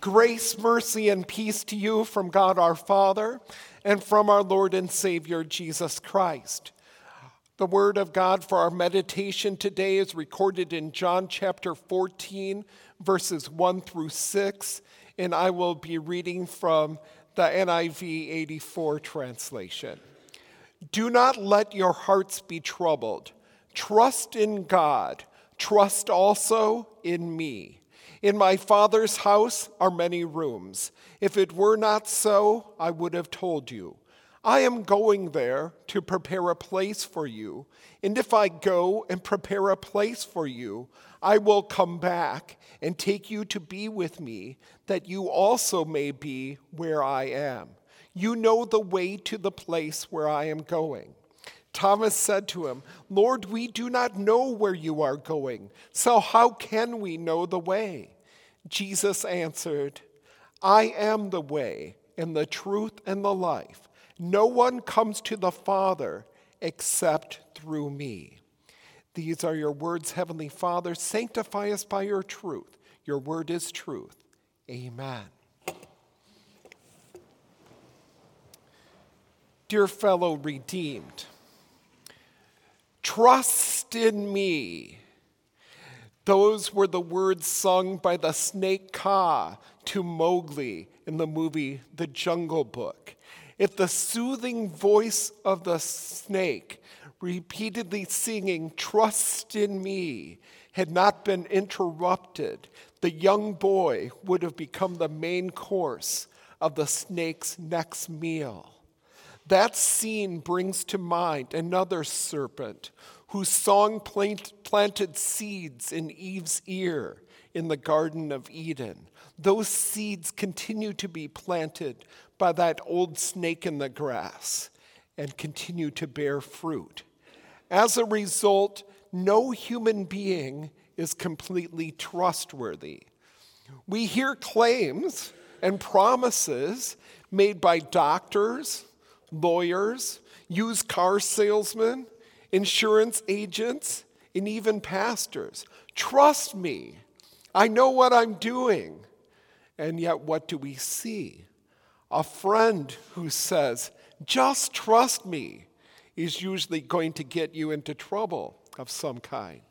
Grace, mercy, and peace to you from God our Father and from our Lord and Savior Jesus Christ. The word of God for our meditation today is recorded in John chapter 14, verses 1 through 6, and I will be reading from the NIV 84 translation. Do not let your hearts be troubled. Trust in God. Trust also in me. In my Father's house are many rooms. If it were not so, I would have told you. I am going there to prepare a place for you. And if I go and prepare a place for you, I will come back and take you to be with me, that you also may be where I am. You know the way to the place where I am going. Thomas said to him, Lord, we do not know where you are going, so how can we know the way? Jesus answered, I am the way and the truth and the life. No one comes to the Father except through me. These are your words, Heavenly Father. Sanctify us by your truth. Your word is truth. Amen. Dear fellow redeemed, Trust in me. Those were the words sung by the snake Kaa to Mowgli in the movie The Jungle Book. If the soothing voice of the snake, repeatedly singing, Trust in me, had not been interrupted, the young boy would have become the main course of the snake's next meal. That scene brings to mind another serpent whose song plant, planted seeds in Eve's ear in the Garden of Eden. Those seeds continue to be planted by that old snake in the grass and continue to bear fruit. As a result, no human being is completely trustworthy. We hear claims and promises made by doctors, lawyers, used car salesmen, insurance agents, and even pastors. Trust me, I know what I'm doing. And yet, what do we see? A friend who says, just trust me, is usually going to get you into trouble of some kind.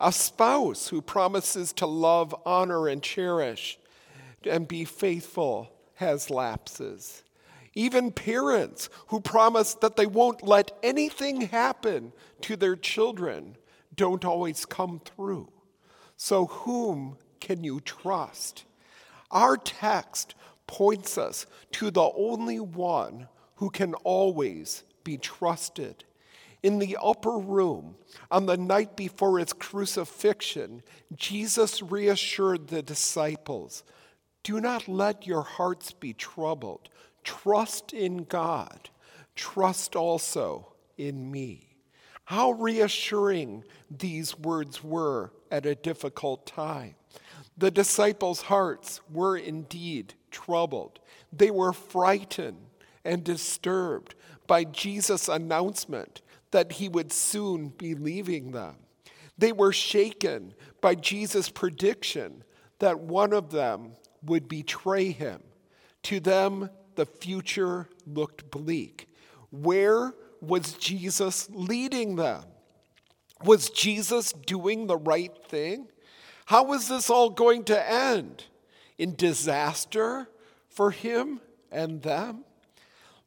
A spouse who promises to love, honor, and cherish and be faithful has lapses. Even parents who promise that they won't let anything happen to their children don't always come through. So, whom can you trust? Our text points us to the only one who can always be trusted. In the upper room, on the night before his crucifixion, Jesus reassured the disciples Do not let your hearts be troubled. Trust in God. Trust also in me. How reassuring these words were at a difficult time. The disciples' hearts were indeed troubled. They were frightened and disturbed by Jesus' announcement that he would soon be leaving them. They were shaken by Jesus' prediction that one of them would betray him. To them, the future looked bleak. Where was Jesus leading them? Was Jesus doing the right thing? How was this all going to end? In disaster for him and them?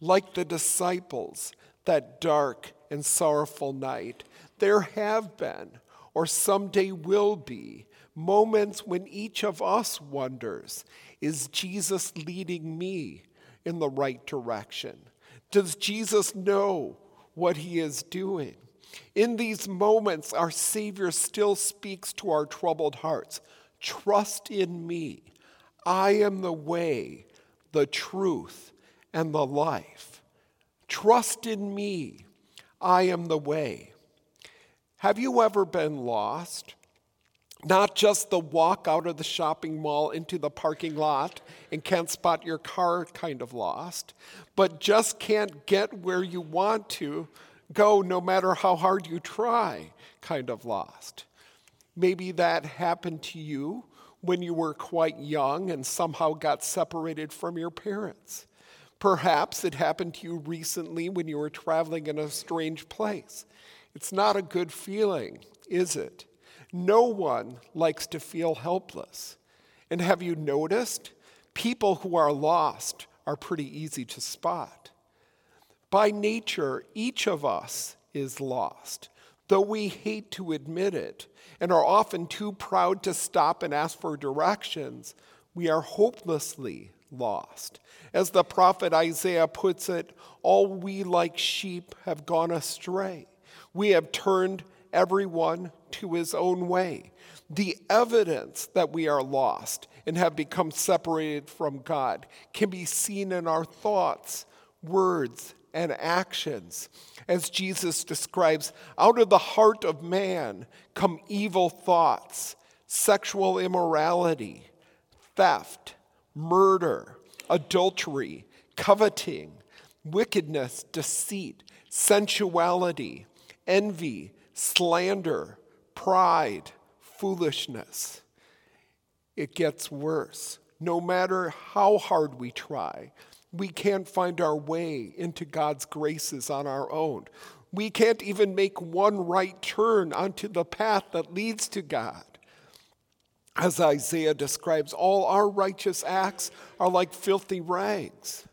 Like the disciples that dark and sorrowful night, there have been, or someday will be, moments when each of us wonders Is Jesus leading me in the right direction? Does Jesus know what he is doing? In these moments, our Savior still speaks to our troubled hearts Trust in me. I am the way, the truth, and the life. Trust in me. I am the way. Have you ever been lost? Not just the walk out of the shopping mall into the parking lot and can't spot your car kind of lost, but just can't get where you want to go no matter how hard you try kind of lost. Maybe that happened to you when you were quite young and somehow got separated from your parents. Perhaps it happened to you recently when you were traveling in a strange place. It's not a good feeling, is it? No one likes to feel helpless. And have you noticed? People who are lost are pretty easy to spot. By nature, each of us is lost, though we hate to admit it and are often too proud to stop and ask for directions. We are hopelessly lost. As the prophet Isaiah puts it, all we like sheep have gone astray. We have turned everyone to his own way. The evidence that we are lost and have become separated from God can be seen in our thoughts, words, and actions. As Jesus describes, out of the heart of man come evil thoughts, sexual immorality, theft, murder, adultery, coveting, wickedness, deceit, sensuality, envy, slander, pride, foolishness. It gets worse. No matter how hard we try, we can't find our way into God's graces on our own. We can't even make one right turn onto the path that leads to God. As Isaiah describes, all our righteous acts are like filthy rags.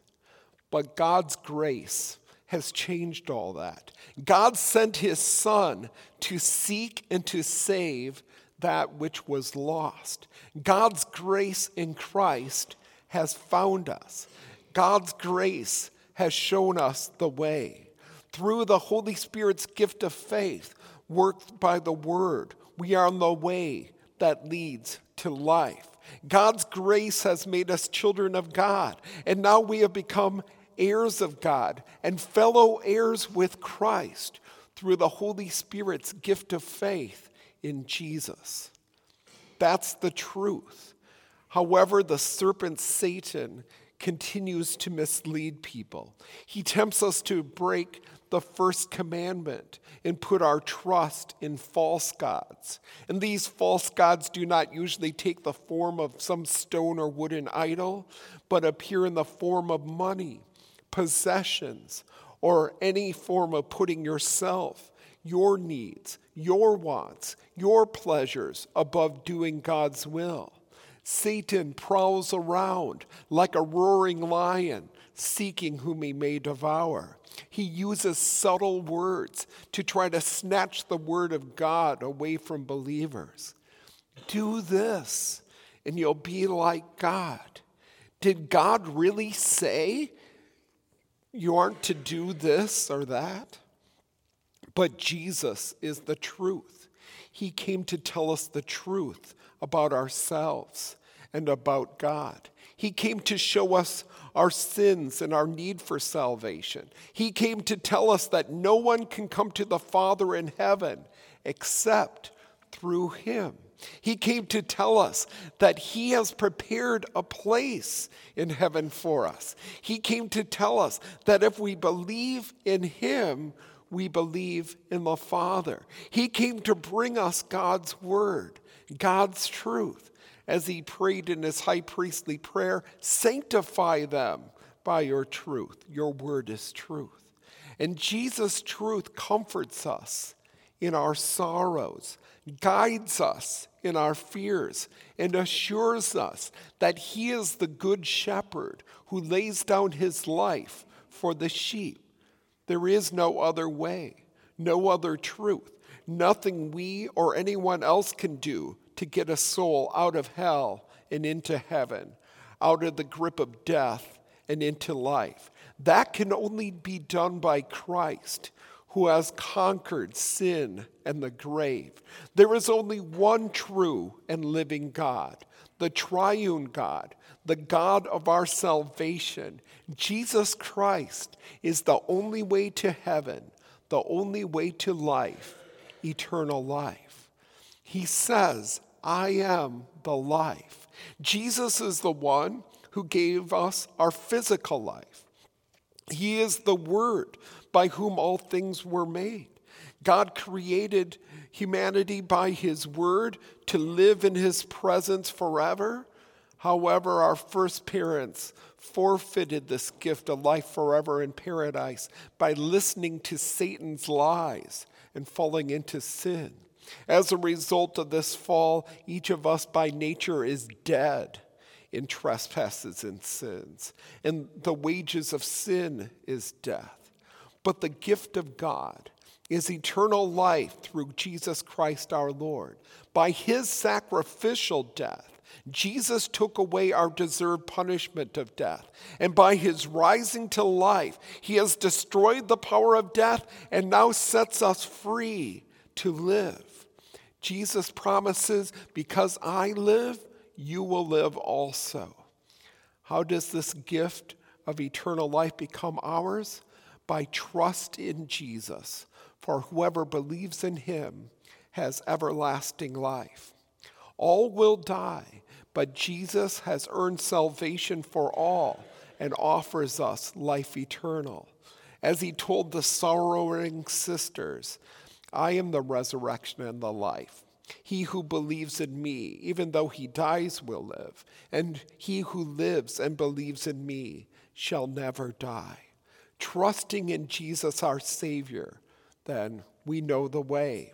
But God's grace has changed all that. God sent his Son to seek and to save that which was lost. God's grace in Christ has found us. God's grace has shown us the way. Through the Holy Spirit's gift of faith, worked by the Word, we are on the way that leads to life. God's grace has made us children of God, and now we have become heirs of God and fellow heirs with Christ through the Holy Spirit's gift of faith in Jesus. That's the truth. However, the serpent Satan continues to mislead people. He tempts us to break the first commandment and put our trust in false gods. And these false gods do not usually take the form of some stone or wooden idol, but appear in the form of money, possessions, or any form of putting yourself, your needs, your wants, your pleasures above doing God's will. Satan prowls around like a roaring lion, seeking whom he may devour. He uses subtle words to try to snatch the word of God away from believers. Do this, and you'll be like God. Did God really say you aren't to do this or that? But Jesus is the truth. He came to tell us the truth about ourselves and about God. He came to show us our sins and our need for salvation. He came to tell us that no one can come to the Father in heaven except through Him. He came to tell us that He has prepared a place in heaven for us. He came to tell us that if we believe in Him, we believe in the Father. He came to bring us God's Word. God's truth. As he prayed in his high priestly prayer, sanctify them by your truth. Your word is truth. And Jesus' truth comforts us in our sorrows, guides us in our fears, and assures us that he is the good shepherd who lays down his life for the sheep. There is no other way, no other truth, nothing we or anyone else can do to get a soul out of hell and into heaven, out of the grip of death and into life. That can only be done by Christ, who has conquered sin and the grave. There is only one true and living God, the triune God, the God of our salvation. Jesus Christ is the only way to heaven, the only way to life, eternal life. He says, I am the life. Jesus is the one who gave us our physical life. He is the Word by whom all things were made. God created humanity by his word to live in his presence forever. However, our first parents forfeited this gift of life forever in paradise by listening to Satan's lies and falling into sin. As a result of this fall, each of us by nature is dead in trespasses and sins. And the wages of sin is death. But the gift of God is eternal life through Jesus Christ our Lord. By his sacrificial death, Jesus took away our deserved punishment of death. And by his rising to life, he has destroyed the power of death and now sets us free to live. Jesus promises, Because I live, you will live also. How does this gift of eternal life become ours? By trust in Jesus. For whoever believes in him has everlasting life. All will die, but Jesus has earned salvation for all and offers us life eternal. As he told the sorrowing sisters, I am the resurrection and the life. He who believes in me, even though he dies, will live, and he who lives and believes in me shall never die. Trusting in Jesus, our Savior, then we know the way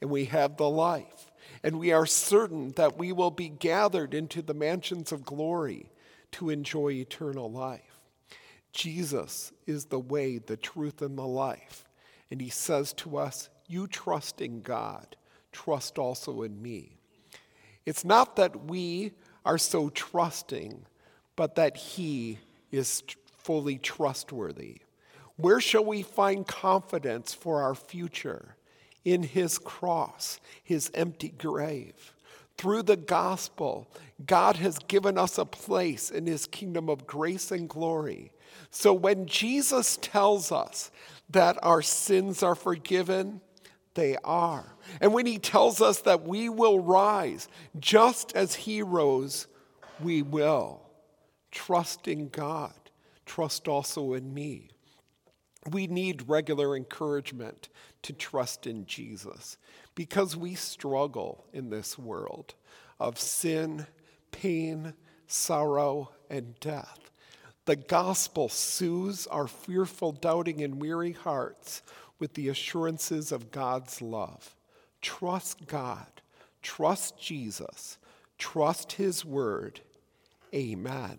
and we have the life, and we are certain that we will be gathered into the mansions of glory to enjoy eternal life. Jesus is the way, the truth, and the life. And he says to us, You trust in God trust also in me. It's not that we are so trusting, but that He is fully trustworthy. Where shall we find confidence for our future? In His cross, His empty grave. Through the gospel, God has given us a place in His kingdom of grace and glory. So when Jesus tells us that our sins are forgiven, they are. And when he tells us that we will rise just as he rose, we will. Trust in God, trust also in me. We need regular encouragement to trust in Jesus because we struggle in this world of sin, pain, sorrow, and death. The gospel soothes our fearful, doubting, and weary hearts with the assurances of God's love. Trust God, trust Jesus, trust His word. Amen.